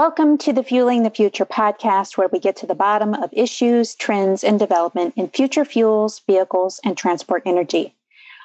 Welcome to the Fueling the Future podcast, where we get to the bottom of issues, trends, and development in future fuels, vehicles, and transport energy.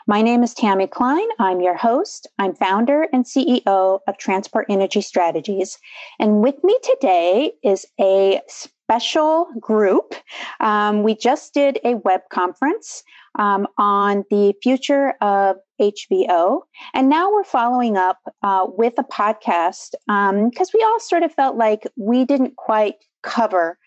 My name is Tammy Klein. I'm your host. I'm founder and CEO of Transport Energy Strategies. And with me today is a special group. Um, we just did a web conference um, on the future of HVO. And now we're following up uh, with a podcast because um, we all sort of felt like we didn't quite cover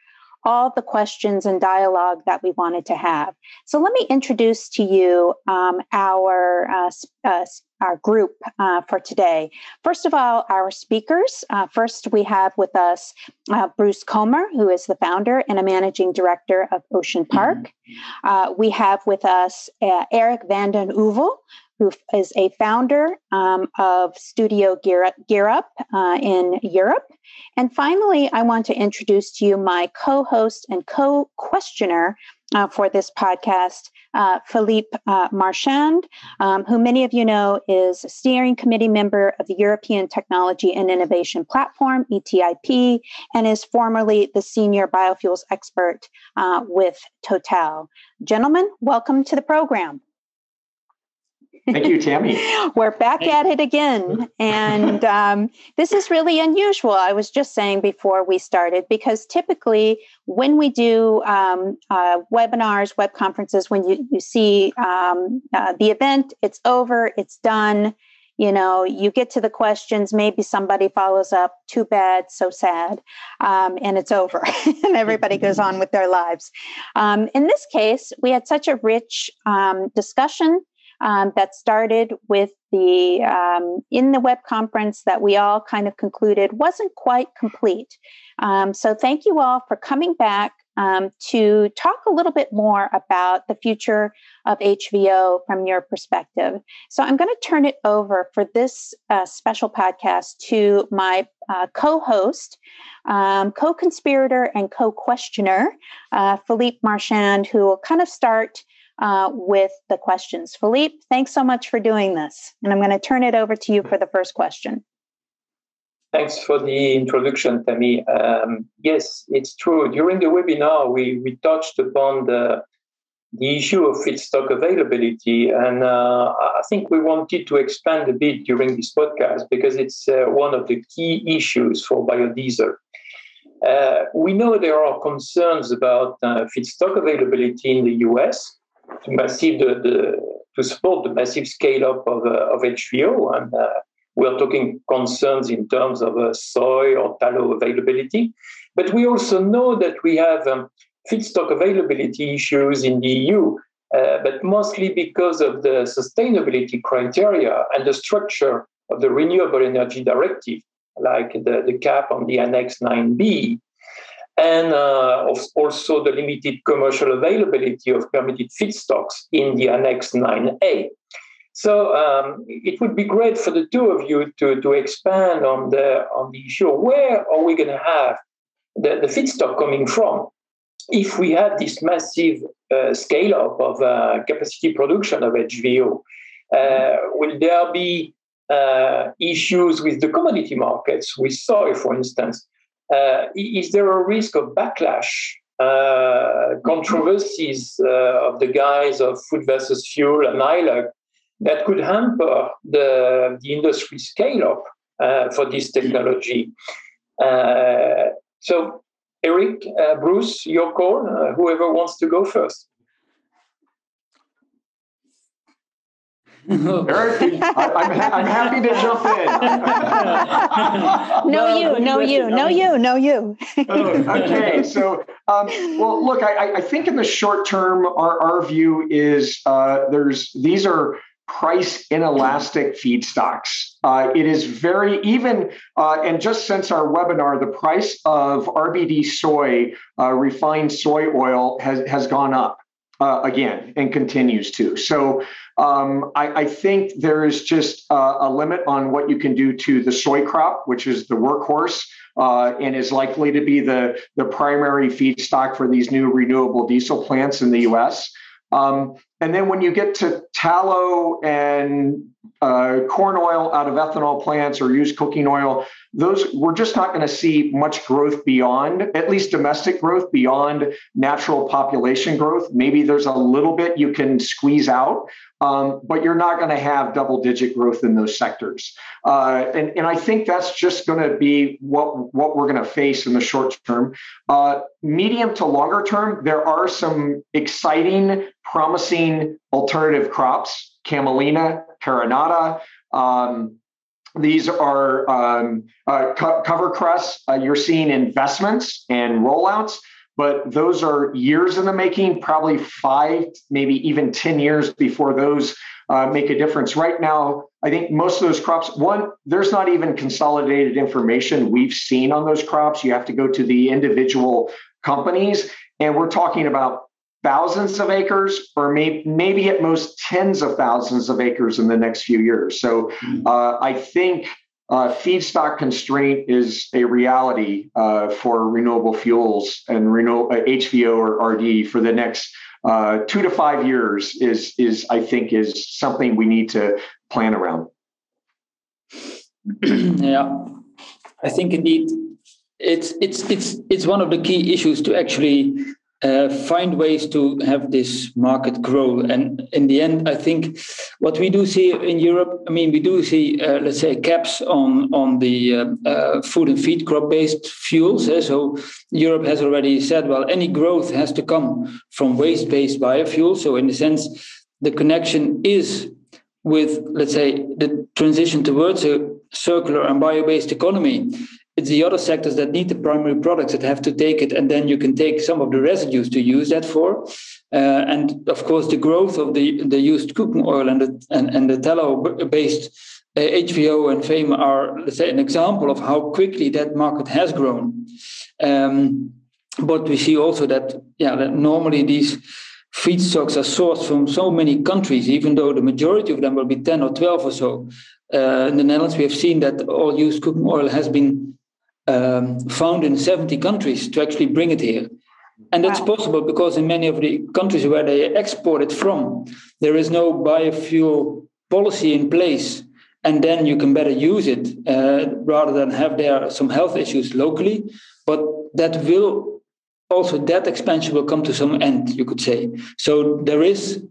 all the questions and dialogue that we wanted to have. So let me introduce to you um, our uh, uh, our group uh, for today. First of all, our speakers. Uh, first, we have with us uh, Bruce Comer, who is the founder and a managing director of Ocean Park. Mm-hmm. Uh, we have with us Eric van den Heuvel, who is a founder um, of Studio Gear Up, Gear Up uh, in Europe. And finally, I want to introduce to you my co host and co questioner uh, for this podcast, uh, Philippe uh, Marchand, um, who many of you know is a steering committee member of the European Technology and Innovation Platform, ETIP, and is formerly the senior biofuels expert uh, with Total. Gentlemen, welcome to the program. Thank you, Tammy. We're back at it again. And um, this is really unusual. I was just saying before we started, because typically when we do um, uh, webinars, web conferences, when you, you see um, uh, the event, it's over, it's done. You know, you get to the questions, maybe somebody follows up, too bad, so sad, um, and it's over, and everybody goes on with their lives. Um, in this case, we had such a rich um, discussion um, that started with the um, in the web conference that we all kind of concluded wasn't quite complete. Um, so thank you all for coming back um, to talk a little bit more about the future of HVO from your perspective. So I'm going to turn it over for this uh, special podcast to my uh, co-host, um, co-conspirator, and co-questioner, uh, Philippe Marchand, who will kind of start uh, with the questions. Philippe, thanks so much for doing this. And I'm going to turn it over to you for the first question. Thanks for the introduction, Tammy. Um, yes, it's true. During the webinar, we, we touched upon the, the issue of feedstock availability. And uh, I think we wanted to expand a bit during this podcast because it's uh, one of the key issues for biodiesel. Uh, we know there are concerns about uh, feedstock availability in the US, to massive the, the, to support the massive scale up of, uh, of HVO. And uh, we're talking concerns in terms of uh, soy or tallow availability. But we also know that we have um, feedstock availability issues in the EU, uh, but mostly because of the sustainability criteria and the structure of the Renewable Energy Directive, like the, the cap on the Annex 9b, and uh, also the limited commercial availability of permitted feedstocks in the Annex 9A. So um, it would be great for the two of you to, to expand on the on the issue. Where are we going to have the, the feedstock coming from? If we have this massive uh, scale up of uh, capacity production of HVO, uh, will there be uh, issues with the commodity markets, with soy, for instance? Uh, is there a risk of backlash, uh, controversies uh, of the guise of food versus fuel and ILUC that could hamper the, the industry scale up uh, for this technology? Uh, so, Eric, uh, Bruce, your call, whoever wants to go first. Eric, I, am I'm happy to jump in. no, you, no, you, no, you, no, you. okay, so um, well, look, I, I, think in the short term, our, our view is uh, there's these are price inelastic feedstocks. Uh, it is very even, uh, and just since our webinar, the price of RBD soy, uh, refined soy oil, has has gone up uh, again and continues to. So um, I, I, think there is just a limit on what you can do to the soy crop, which is the workhorse. Uh, and is likely to be the, the primary feedstock for these new renewable diesel plants in the US. Um, and then when you get to tallow and uh, corn oil out of ethanol plants or used cooking oil, those we're just not going to see much growth beyond, at least domestic growth beyond natural population growth. Maybe there's a little bit you can squeeze out, um, but you're not going to have double digit growth in those sectors. Uh, and, and I think that's just going to be what, what we're going to face in the short term. Uh, medium to longer term, there are some exciting, promising alternative crops, camelina, carinata. Um, these are um, uh, co- cover crops. Uh, you're seeing investments and rollouts but those are years in the making, probably five, maybe even 10 years before those uh, make a difference. Right now, I think most of those crops, one, there's not even consolidated information we've seen on those crops. You have to go to the individual companies, and we're talking about thousands of acres or may, maybe at most tens of thousands of acres in the next few years. So hmm. uh, I think uh, feedstock constraint is a reality uh, for renewable fuels and renew- uh, HVO or RD for the next uh, two to five years is is I think is something we need to plan around. yeah, I think indeed it's it's it's it's one of the key issues to actually uh, find ways to have this market grow. And in the end, I think what we do see in Europe, I mean, we do see, uh, let's say, caps on on the uh, uh food and feed crop based fuels. Eh? So Europe has already said, well, any growth has to come from waste based biofuels. So in a sense, the connection is with, let's say, the transition towards a circular and bio based economy it's the other sectors that need the primary products that have to take it, and then you can take some of the residues to use that for. Uh, and of course, the growth of the the used cooking oil and the and, and the tallow based uh, HVO and FAME are let's say an example of how quickly that market has grown. Um, but we see also that yeah, that normally these feedstocks are sourced from so many countries, even though the majority of them will be 10 or 12 or so. Uh, in the Netherlands, we have seen that all used cooking oil has been um, found in 70 countries to actually bring it here. And that's wow. possible because in many of the countries where they export it from, there is no biofuel policy in place. And then you can better use it uh, rather than have there some health issues locally. But that will also, that expansion will come to some end, you could say. So there is,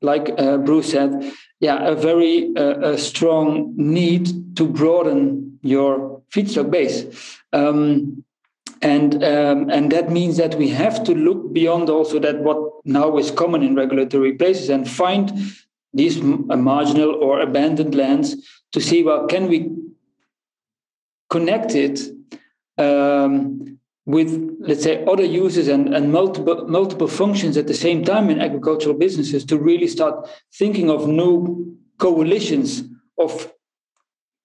like uh, Bruce said, yeah, a very uh, a strong need to broaden your feedstock base. Um, and um, and that means that we have to look beyond also that what now is common in regulatory places and find these uh, marginal or abandoned lands to see well can we connect it um, with let's say other uses and, and multiple multiple functions at the same time in agricultural businesses to really start thinking of new coalitions of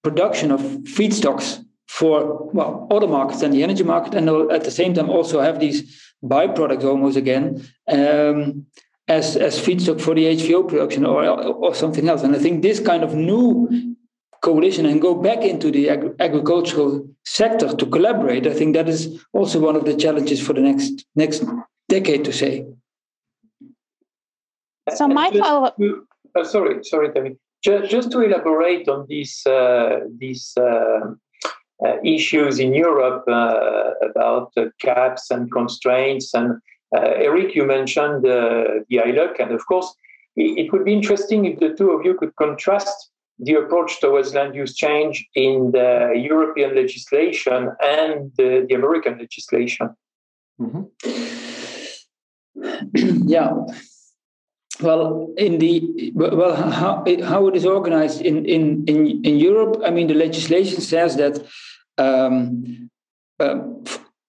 production of feedstocks for well other markets than the energy market, and at the same time also have these byproducts almost again um, as as feedstock for the HVO production or or something else. And I think this kind of new coalition and go back into the ag- agricultural sector to collaborate. I think that is also one of the challenges for the next next decade to say. So my follow-up. Uh, sorry, sorry, Tammy. Just, just to elaborate on these uh, these uh, uh, issues in Europe uh, about caps and constraints. And uh, Eric, you mentioned the ILUC, and of course, it, it would be interesting if the two of you could contrast the approach towards land use change in the European legislation and the, the American legislation. Mm-hmm. yeah. Well, in the well, how how it is organized in in in in Europe, I mean, the legislation says that um, uh,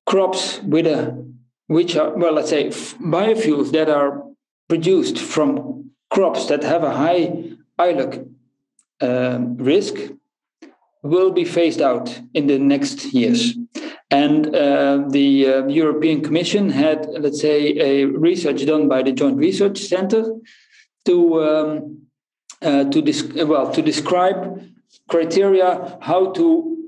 crops with a which are well let's say biofuels that are produced from crops that have a high ILUC um, risk will be phased out in the next years. And uh, the uh, European Commission had, let's say, a research done by the Joint Research Center to um, uh, to well to describe criteria how to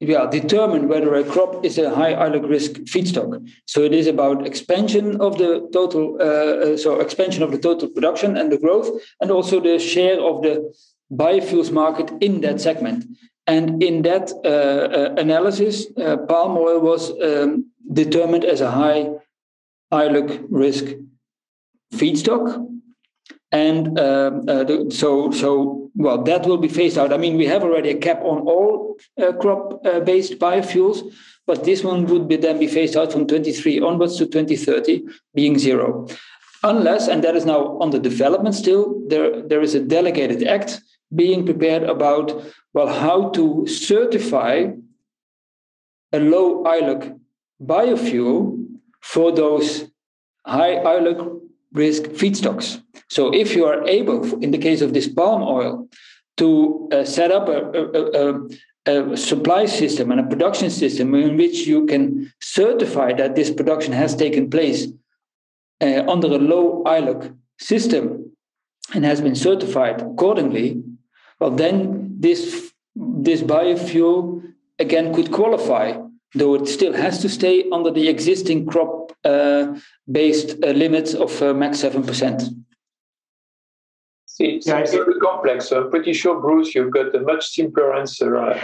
yeah, determine whether a crop is a high ILUC risk feedstock. So it is about expansion of the total, uh, uh, so expansion of the total production and the growth, and also the share of the biofuels market in that segment. And in that uh, uh, analysis, uh, palm oil was um, determined as a high ILUC risk feedstock. And uh, the, so, so well, that will be phased out. I mean, we have already a cap on all crop-based biofuels, but this one would be then be phased out from 23 onwards to 2030, being zero. Unless, and that is now under development still, there, there is a delegated act being prepared about well how to certify a low ILUC biofuel for those high ILUC risk feedstocks. So if you are able, in the case of this palm oil, to uh, set up a, a, a, a, supply system and a production system in which you can certify that this production has taken place uh, under a low ILUC system and has been certified accordingly, well, then this this biofuel again could qualify, though it still has to stay under the existing crop uh, based uh, limits of uh, max seven percent. It's yeah, very complex. So I'm pretty sure, Bruce, you've got a much simpler answer. Uh,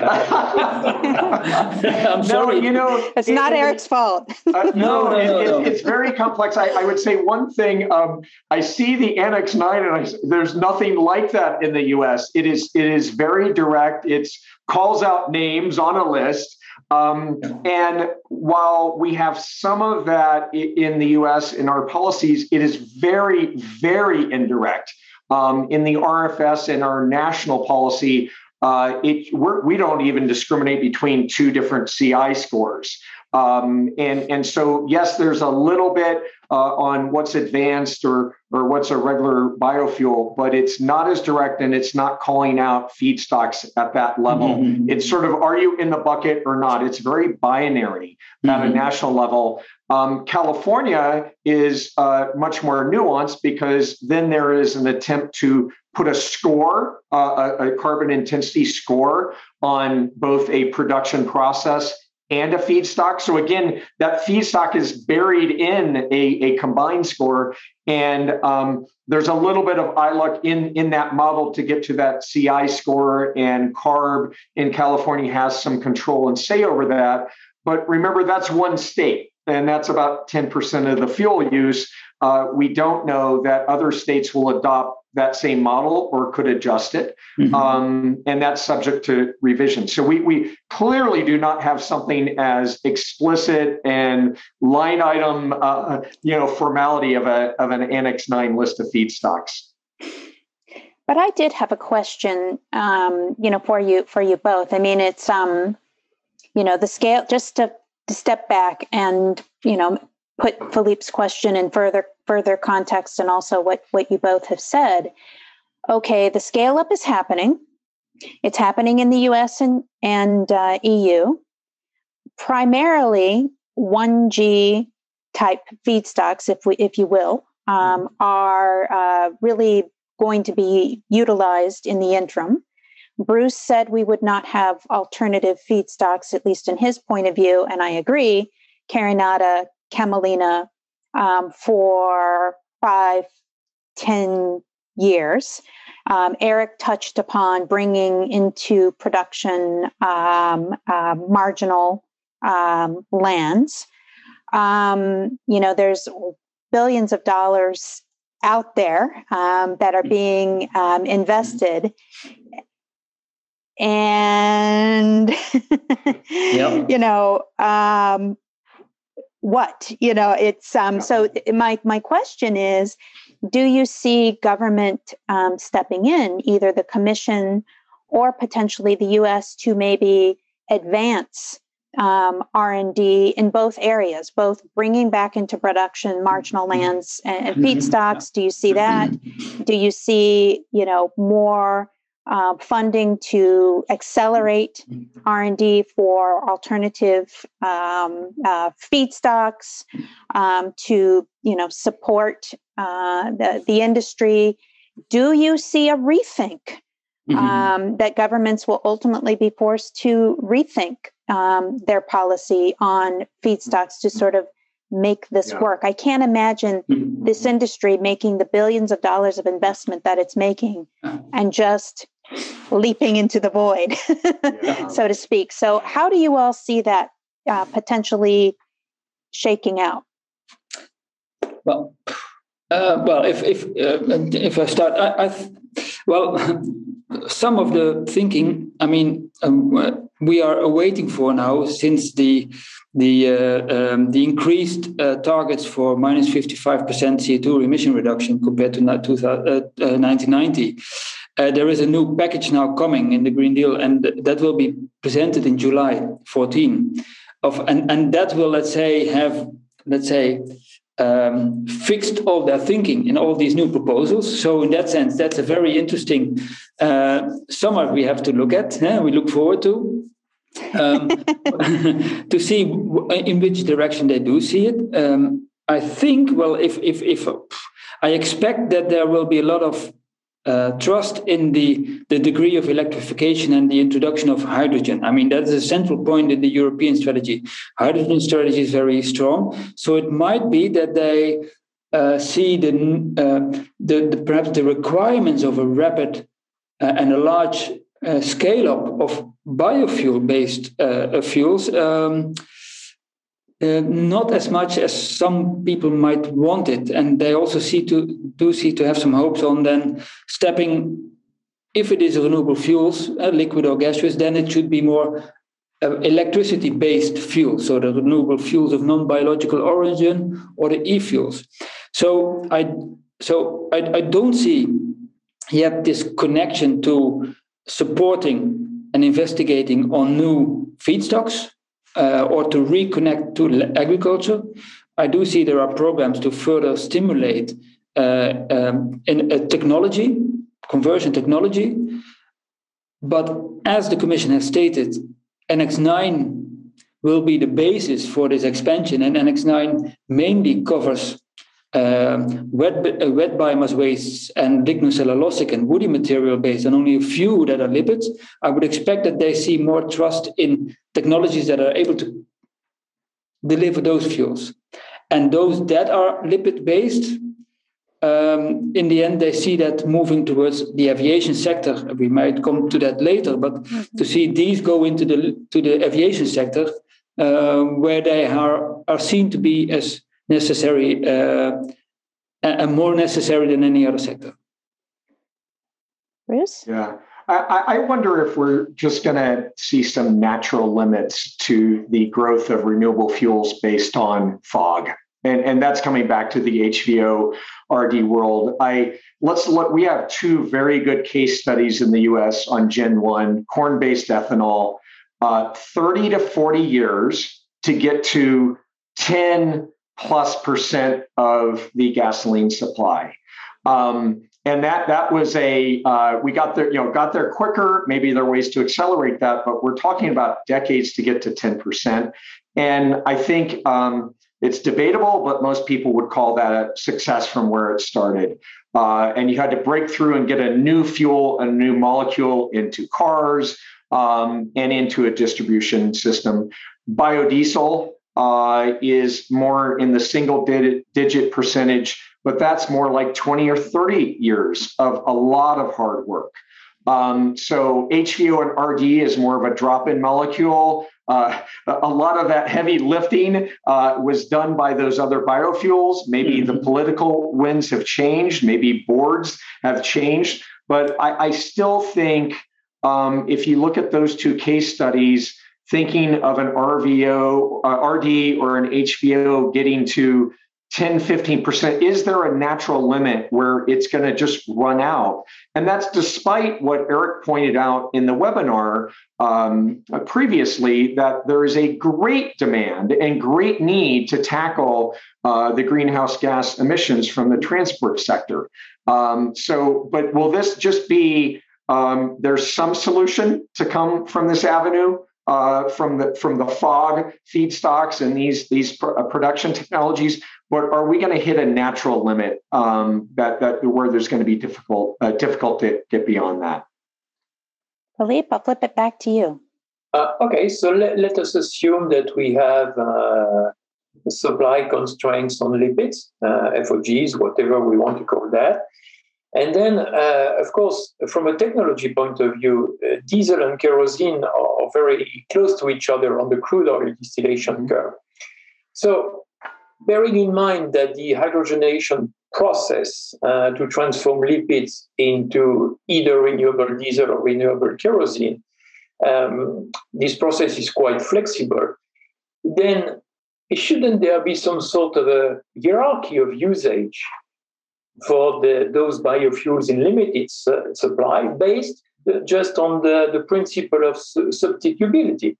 I'm sorry. No, you know, it's it, not Eric's fault. Uh, no, no, no, no, it's very complex. I, I, would say one thing. Um, I see the Annex Nine, and I, there's nothing like that in the U.S. It is it is very direct. It calls out names on a list. Um, and while we have some of that in the US in our policies, it is very, very indirect um, in the RFS and our national policy, uh, it, we do not even discriminate between two different CI scores. Um, and, and so, yes, there's a little bit uh, on what's advanced or, or what's a regular biofuel, but it's not as direct and it's not calling out feedstocks at that level. Mm-hmm. It's sort of are you in the bucket or not? It's very binary mm-hmm. at a mm-hmm. national level. Um, California is uh, much more nuanced because then there is an attempt to put a score, uh, a, a carbon intensity score on both a production process and a feedstock. So again, that feedstock is buried in a, a combined score. And um, there's a little bit of ILUC in, in that model to get to that CI score. And CARB in California has some control and say over that. But remember, that's one state, and that's about 10% of the fuel use. Uh, we don't know that other states will adopt that same model or could adjust it. Mm-hmm. Um, and that's subject to revision. So we, we clearly do not have something as explicit and line item, uh, you know, formality of, a, of an Annex 9 list of feedstocks. But I did have a question, um, you know, for you for you both. I mean, it's um, you know, the scale. Just to, to step back and you know put Philippe's question in further further context and also what what you both have said. Okay, the scale up is happening. It's happening in the U.S. and and uh, EU, primarily 1G type feedstocks, if we if you will, um, are uh, really going to be utilized in the interim. Bruce said we would not have alternative feedstocks, at least in his point of view, and I agree. Carinata, camelina um, for five, ten years. Um, Eric touched upon bringing into production um, uh, marginal um, lands. Um, you know, there's billions of dollars out there um, that are being invested and yep. you know um, what you know it's um, so my my question is do you see government um, stepping in either the commission or potentially the us to maybe advance um, r&d in both areas both bringing back into production marginal mm-hmm. lands and, and feedstocks? Do you see that? Mm-hmm. do you see you know more uh, funding to accelerate. R&D for alternative um, uh, feedstocks, um, to you know support uh, the the industry. Do you see a rethink mm-hmm. um, that governments will ultimately be forced to rethink um, their policy on feedstocks to sort of make this yeah. work. I can't imagine mm-hmm. this industry making the billions of dollars of investment that it's making and just leaping into the void, yeah. so to speak. So, how do you all see that uh, potentially shaking out? Well, uh, well, if if uh, if I start, I, I well, some of the thinking. I mean, um, we are awaiting for now since the the uh, um, the increased uh, targets for minus 55% CO2 emission reduction compared to 1990. Uh, there is a new package now coming in the Green Deal, and that will be presented in July 14. Of and and that will let's say have let's say um, fixed all their thinking in all these new proposals. So in that sense, that's a very interesting uh, summer we have to look at. We look forward to um, to see in which direction they do see it. Um, I think, well, if if if I expect that there will be a lot of uh, trust in the the degree of electrification and the introduction of hydrogen. I mean, that is a central point in the European strategy. Hydrogen strategy is very strong, so it might be that they uh, see the, uh, the, the perhaps the requirements of a rapid uh, and a large uh, scale up of biofuel based uh, fuels. Um, uh, not as much as some people might want it, and they also see to do see to have some hopes on then stepping. If it is renewable fuels, uh, liquid or gaseous, then it should be more uh, electricity-based fuel, so the renewable fuels of non-biological origin or the e-fuels. So I so I, I don't see yet this connection to supporting and investigating on new feedstocks uh, or to reconnect to agriculture. I do see there are programs to further stimulate uh, um, in a technology, conversion technology. But as the Commission has stated, Annex 9 will be the basis for this expansion, and Annex 9 mainly covers um, wet, uh, wet biomass wastes and lignocellulosic and woody material based, and only a few that are lipids, I would expect that they see more trust in technologies that are able to deliver those fuels. And those that are lipid based, um, in the end, they see that moving towards the aviation sector. We might come to that later, but mm-hmm. to see these go into the to the aviation sector, uh, where they are are seen to be as necessary uh, and more necessary than any other sector. Bruce? Yeah. I, I wonder if we're just going to see some natural limits to the growth of renewable fuels based on FOG. And, and that's coming back to the HVO RD world. I let's look. We have two very good case studies in the U.S. on Gen One corn-based ethanol. Uh, 30 to 40 years to get to 10 plus percent of the gasoline supply. Um, and that that was a uh, we got there you know got there quicker. Maybe there are ways to accelerate that but we're talking about decades to get to 10% and i think um, it's debatable but most people would call that a success from where it started. Uh, and you had to break through and get a new fuel a new molecule into cars um, and into a distribution system. Biodiesel uh, is more in the single digit, digit percentage, but that's more like 20 or 30 years of a lot of hard work. Um, so HVO and RD is more of a drop in molecule. Uh, a lot of that heavy lifting uh, was done by those other biofuels. Maybe mm-hmm. the political winds have changed, maybe boards have changed, but I, I still think um, if you look at those two case studies, thinking of an RVO, uh, RD or an HVO getting to 10, 15%, is there a natural limit where it's going to just run out? And that's despite what Eric pointed out in the webinar um, previously that there is a great demand and great need to tackle uh, the greenhouse gas emissions from the transport sector. Um, so, but will this just be um, there's some solution to come from this avenue? Uh, from the from the FOG feedstocks and these these pr- uh, production technologies, but are we going to hit a natural limit um, that that where there's going to be difficult uh, difficult to get beyond that? Philippe, I'll flip it back to you. Uh, okay, so let, let us assume that we have uh, supply constraints on lipids, uh, FOGs, whatever we want to call that. And then, uh, of course, from a technology point of view, uh, diesel and kerosene are very close to each other on the crude oil distillation mm-hmm. curve. So, bearing in mind that the hydrogenation process uh, to transform lipids into either renewable diesel or renewable kerosene, um, this process is quite flexible. Then, shouldn't there be some sort of a hierarchy of usage for the, those biofuels in limited su- supply based just on the, the principle of su- substitutability?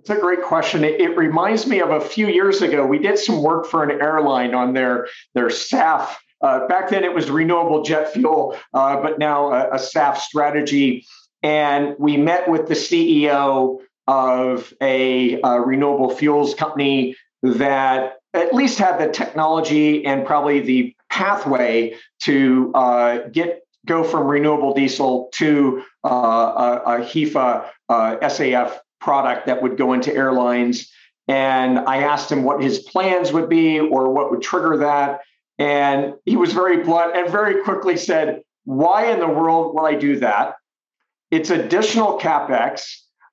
It's a great question. It, it, reminds me of a few years ago. We did some work for an airline on their their SAF. Uh, back then, it was renewable jet fuel, uh, but now a, a SAF strategy. And we met with the CEO of a, a renewable fuels company that at least have the technology and probably the pathway to uh, get go from renewable diesel to uh, a, a, HEFA uh, SAF product that would go into airlines. And I asked him what his plans would be or what would trigger that. And he was very blunt and very quickly said, Why in the world would I do that? It's additional capex.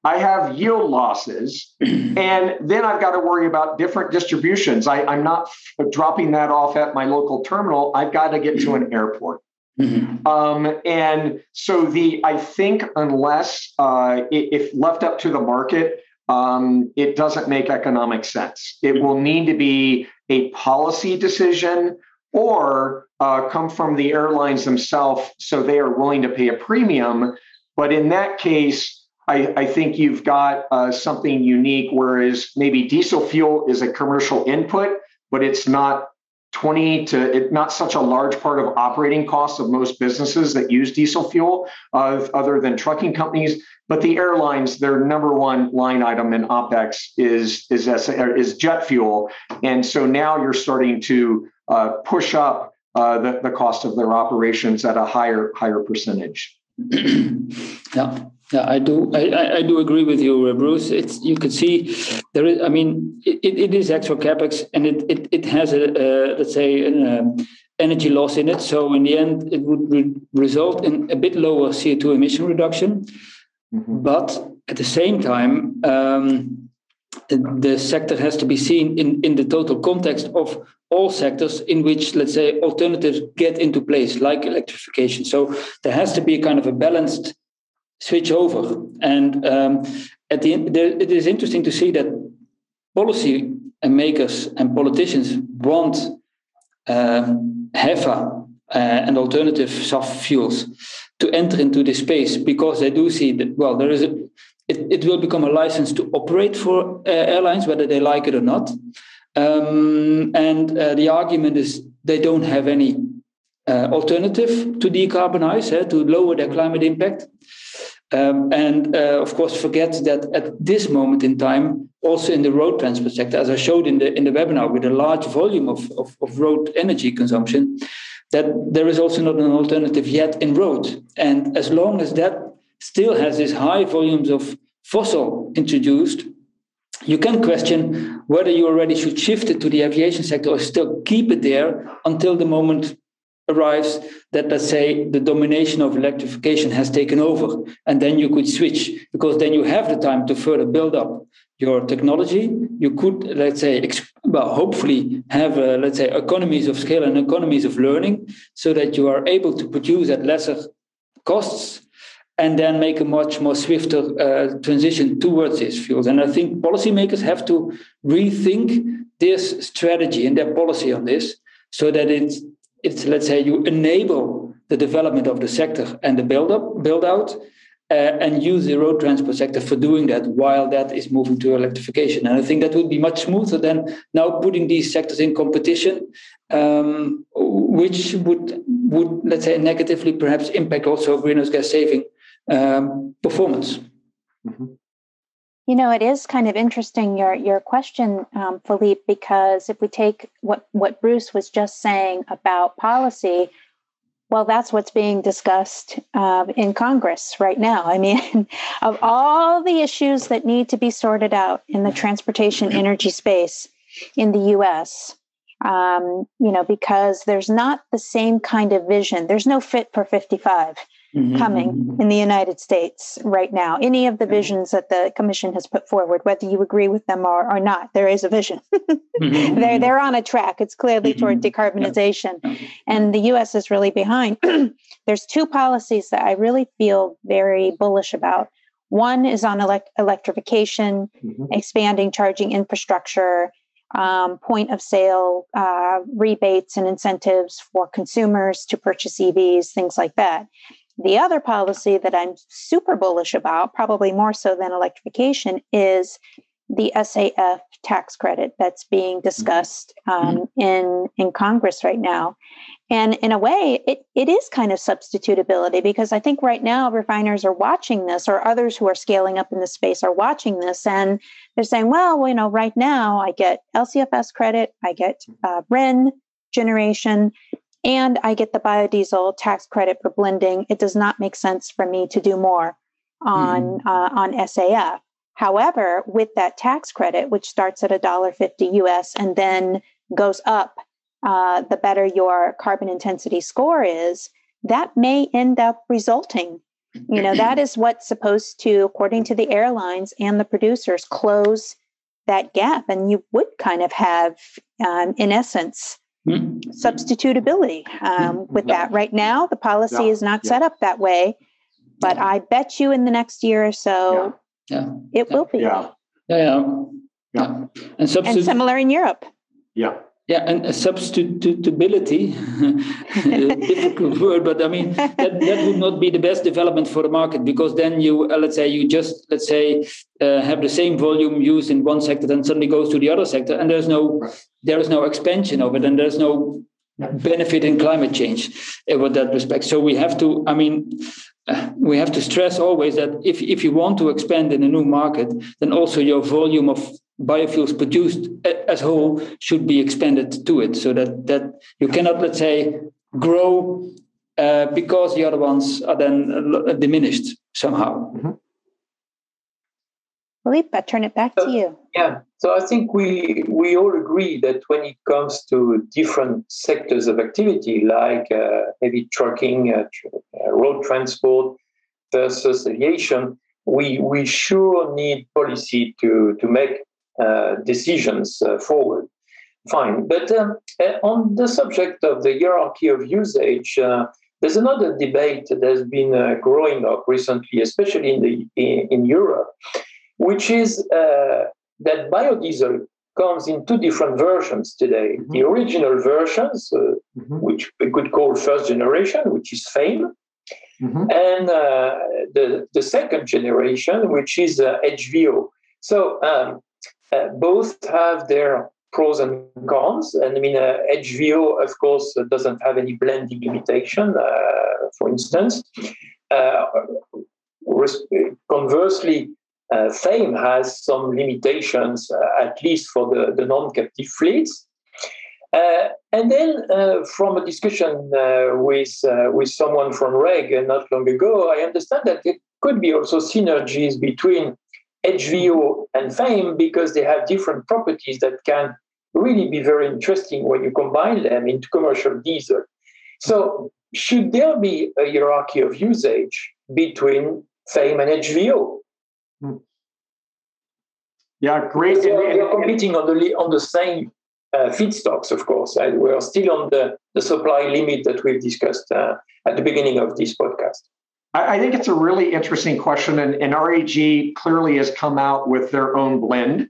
I have yield losses, and then I've got to worry about different distributions. I, am not f- dropping that off at my local terminal. I've got to get to an airport. Mm-hmm. Um, and so the I think unless uh, if left up to the market, um, it doesn't make economic sense. It will need to be a policy decision or uh, come from the airlines themselves, so they are willing to pay a premium. But in that case, I, I think you've got uh, something unique, whereas maybe diesel fuel is a commercial input, but it's not 20 to it, not such a large part of operating costs of most businesses that use diesel fuel, other than trucking companies. But the airlines, their number one line item in OPEX is is is jet fuel, and so now you're starting to uh, push up uh, the, the cost of their operations at a higher higher percentage. yeah. Yeah, I do. I, I do agree with you, uh, Bruce. It's you can see there is. I mean, it, it is extra capex, and it it, it has a, a let's say an uh, energy loss in it. So in the end, it would re- result in a bit lower CO two emission reduction. Mm-hmm. But at the same time, um, the, the sector has to be seen in in the total context of all sectors in which, let's say, alternatives get into place, like electrification. So there has to be kind of a balanced switch over. And um, at the it is interesting to see that policy makers and politicians want uh, HEFA uh, and alternative SAF fuels to enter into this space because they do see that well there is a it, it will become a license to operate for uh, airlines whether they like it or not um, and uh, the argument is they don't have any uh, alternative to decarbonize uh, to lower their climate impact um, and uh, of course, forget that at this moment in time, also in the road transport sector, as I showed in the in the webinar, with a large volume of, of, of road energy consumption, that there is also not an alternative yet in road. And as long as that still has these high volumes of fossil introduced, you can question whether you already should shift it to the aviation sector or still keep it there until the moment arrives that let's say the domination of electrification has taken over and then you could switch because then you have the time to further build up your technology. You could let's say well hopefully have uh, let's say economies of scale and economies of learning so that you are able to produce at lesser costs and then make a much more swifter uh, transition towards these fuels and i think policymakers have to rethink this strategy and their policy on this so that it's it's let's say you enable the development of the sector and the build up build out uh, and use the road transport sector for doing that while that is moving to electrification and i think that would be much smoother than now putting these sectors in competition um, which would would let's say negatively perhaps impact also greenhouse gas saving um, performance mm-hmm. You know, it is kind of interesting your your question, um, Philippe, because if we take what what Bruce was just saying about policy, Well, that's what's being discussed uh, in Congress right now. I mean, of all the issues that need to be sorted out in the transportation energy space in the US, um, you know, because there's not the same kind of vision. There's no fit for 55 mm-hmm. coming mm-hmm. in the United States right now. Any of the visions that the commission has put forward, whether you agree with them or, or not, there is a vision. mm-hmm. They're they're on a track. It's clearly toward mm-hmm. decarbonization, and the U.S. is really behind. There's two policies that I really feel very bullish about. One is on elect- electrification, mm-hmm. expanding charging infrastructure, um, point of sale uh, rebates and incentives for consumers to purchase EVs, things like that. The other policy that I'm super bullish about, probably more so than electrification, is the SAF tax credit that's being mm-hmm. discussed um, mm-hmm. in in Congress right now. And in a way, it, it is kind of substitutability because I think right now refiners are watching this, or others who are scaling up in the space are watching this, and they're saying, well, you know, right now I get LCFS credit, I get uh, RIN generation, and I get the biodiesel tax credit for blending. It does not make sense for me to do more on mm-hmm. uh, on SAF. However, with that tax credit, which starts at $1.50 US and then goes up uh, the better your carbon intensity score is, that may end up resulting. You know, that is what's supposed to, according to the airlines and the producers, close that gap. And you would kind of have, um, in essence, mm-hmm. substitutability um, with that. Right now, the policy is not set up that way, but I bet you in the next year or so, yeah. it will be. Yeah. Yeah. yeah. yeah. And, substitu- and similar in Europe. Yeah. Yeah, and substitutability, difficult word, but I mean that, that would not be the best development for the market because then you uh, let's say you just let's say uh, have the same volume used in one sector, then suddenly goes to the other sector, and there's no there is no expansion of it, and there's no benefit in climate change in that respect. So we have to, I mean, uh, we have to stress always that if if you want to expand in a new market, then also your volume of biofuels produced as a whole should be expanded to it so that that you cannot let's say grow uh, because the other ones are then uh, diminished somehow mm-hmm. Philippe, turn it back to you. Yeah, so I think we we all agree that when it comes to different sectors of activity, like uh, heavy trucking, uh, uh road transport versus aviation, we we sure need policy to to make uh, decisions uh, forward. Fine. But um, uh, on the subject of the hierarchy of usage, there's another debate that has been growing up recently, especially in, the, in, in Europe, which is that biodiesel comes in two different versions today. Mm-hmm. The original versions, uh, mm-hmm. which we could call first generation, which is FAME, mm-hmm. and uh, the, the second generation, which is uh, HVO. So um, uh, both have their pros and cons. And I mean, uh, HVO, of course, doesn't have any blending limitation, uh, for instance. Uh, conversely, uh, FAME has some limitations, uh, at least for the, the non captive fleets. and then, from a discussion with, with someone from REG not long ago, I understand that it could be also synergies between HVO and FAME because they have different properties that can really be very interesting when you combine them into commercial diesel. So, should there be a hierarchy of usage between FAME and HVO? Hmm. Yeah, great. We are, competing on the on the same uh, feedstocks, of course. And we are still on the, the supply limit that we've discussed uh, at the beginning of this podcast. I, think it's a really interesting question, and, and REG clearly has come out with their own blend.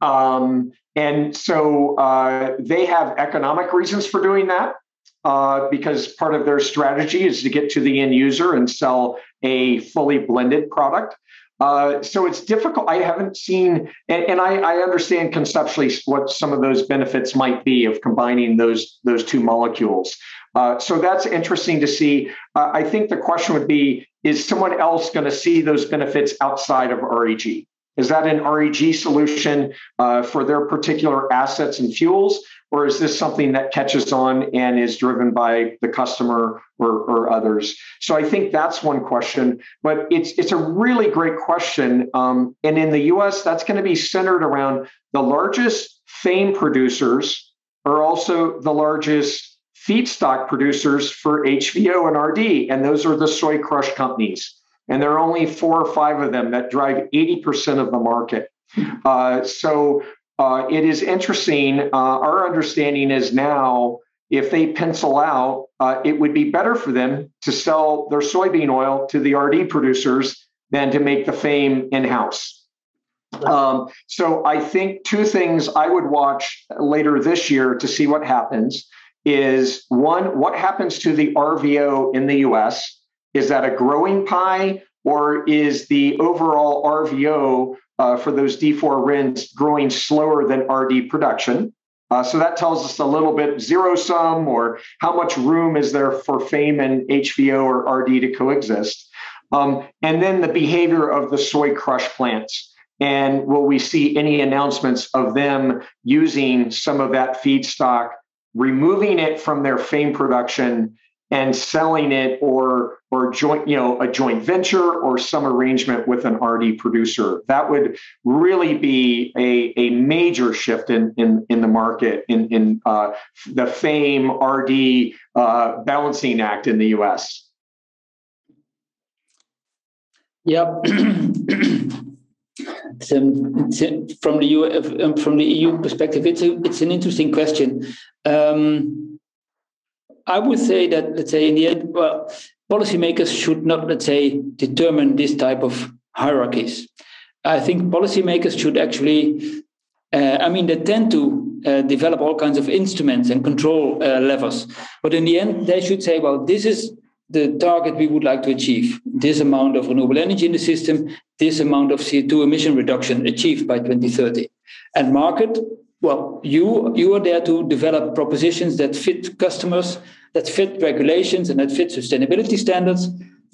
Um, and so uh, they have economic reasons for doing that uh, because part of their strategy is to get to the end user and sell a fully blended product. Uh, so it's difficult. I haven't seen, and, and I, I, understand conceptually what some of those benefits might be of combining those those two molecules. Uh, so that's interesting to see. Uh, I think the question would be is someone else going to see those benefits outside of REG? Is that an REG solution uh, for their particular assets and fuels? or is this something that catches on and is driven by the customer or, or others? So I think that's one question, but it's it's a really great question. Um, and in the U.S., that's going to be centered around the largest FAME producers are also the largest feedstock producers for HVO and RD, and those are the soy crush companies. And there are only four or five of them that drive 80% of the market. Uh, so uh, it is interesting. Uh, our understanding is now if they pencil out, uh, it would be better for them to sell their soybean oil to the RD producers than to make the fame in house. Um, so I think two things I would watch later this year to see what happens is one, what happens to the RVO in the US? Is that a growing pie or is the overall RVO uh, for those D4 RINs growing slower than RD production? Uh, so that tells us a little bit zero sum or how much room is there for FAME and HVO or RD to coexist. Um, and then the behavior of the soy crush plants. And will we see any announcements of them using some of that feedstock, removing it from their FAME production and selling it or or joint you know a joint venture or some arrangement with an RD producer. That would really be a, a major shift in, in in the market in in uh, the FAME RD uh, balancing act in the US yep um, from the EU, from the EU perspective it's a, it's an interesting question um, I would say that, let's say, in the end, well, policymakers should not, let's say, determine this type of hierarchies. I think policymakers should actually, uh, I mean, they tend to uh, develop all kinds of instruments and control uh, levers. But in the end, they should say, well, this is the target we would like to achieve this amount of renewable energy in the system, this amount of CO2 emission reduction achieved by 2030. And market well, you you are there to develop propositions that fit customers, that fit regulations, and that fit sustainability standards.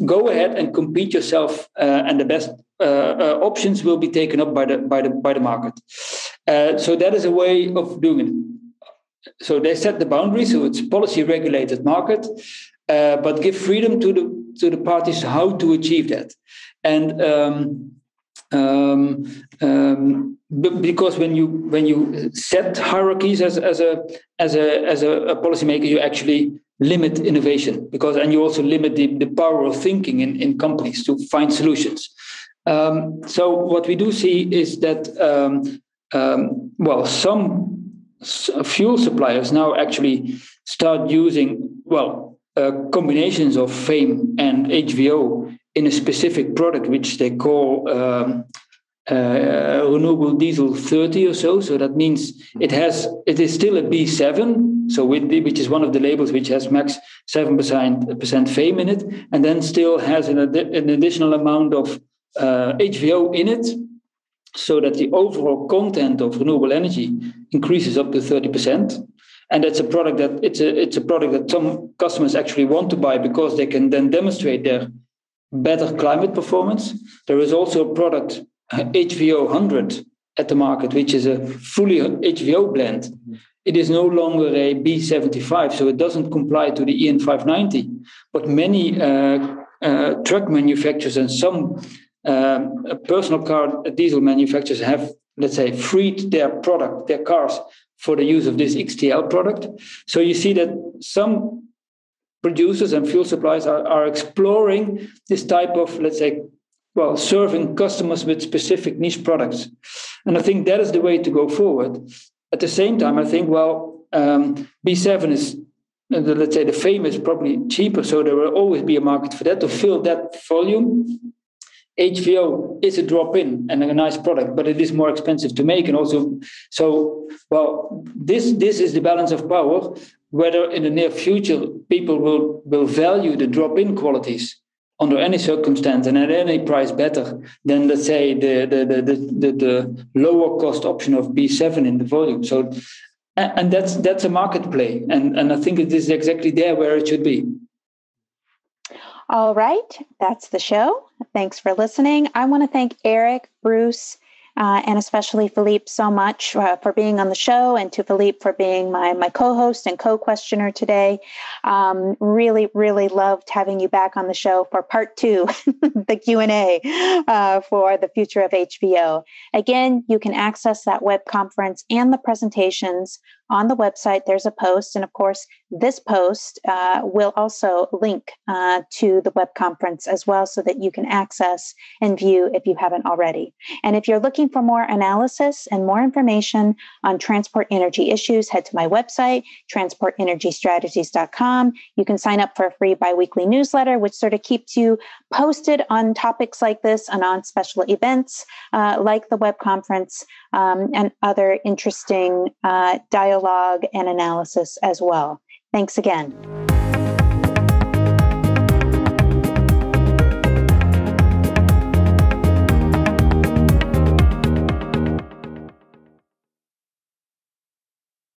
Go ahead and compete yourself, uh, and the best uh, uh, options will be taken up by the by the by the market. Uh, so that is a way of doing it. So they set the boundaries, so it's policy regulated market, uh, but give freedom to the to the parties how to achieve that. And um, um, um, because when you when you set hierarchies as, as a as a as a, a policymaker, you actually limit innovation because and you also limit the, the power of thinking in, in companies to find solutions. Um, so what we do see is that um, um, well some fuel suppliers now actually start using well uh, combinations of FAME and HVO in a specific product which they call um, uh, renewable diesel 30 or so. So that means it has it is still a B7, so the, which is one of the labels which has max seven percent percent FAME in it, and then still has an, an additional amount of uh, HVO in it, so that the overall content of renewable energy increases up to 30 percent. And that's a product that it's a it's a product that some customers actually want to buy because they can then demonstrate their better climate performance. There is also a product, HVO 100, at the market, which is a fully HVO blend. It is no longer a B75, so it doesn't comply to the EN 590. But many uh, uh, truck manufacturers and some um, personal car diesel manufacturers have, let's say, freed their product, their cars, for the use of this XTL product. So you see that some producers and fuel suppliers are, are exploring this type of, let's say, well, serving customers with specific niche products. And I think that is the way to go forward. At the same time, I think, well, um, B7 is, uh, let's say, the FAME is, probably cheaper. So there will always be a market for that to fill that volume. HVO is a drop in and a nice product, but it is more expensive to make. And also, so, well, this, this is the balance of power whether in the near future people will, will value the drop-in qualities under any circumstance and at any price better than let's say the the, the, the, the lower cost option of B7 in the volume. So and that's that's a market play. And and I think it is exactly there where it should be. All right, that's the show. Thanks for listening. I want to thank Eric, Bruce, uh, and especially Philippe so much uh, for being on the show, and to Philippe for being my my co-host and co-questioner today. Um, really, really loved having you back on the show for part two, the Q and A uh, for the future of HVO. Again, you can access that web conference and the presentations on the website, there's a post. And of course, this post uh, will also link uh, to the web conference as well so that you can access and view if you haven't already. And if you're looking for more analysis and more information on transport energy issues, head to my website, transportenergystrategies.com. You can sign up for a free biweekly newsletter, which sort of keeps you posted on topics like this and on special events uh, like the web conference um, and other interesting uh, dialogue and analysis as well. Thanks again.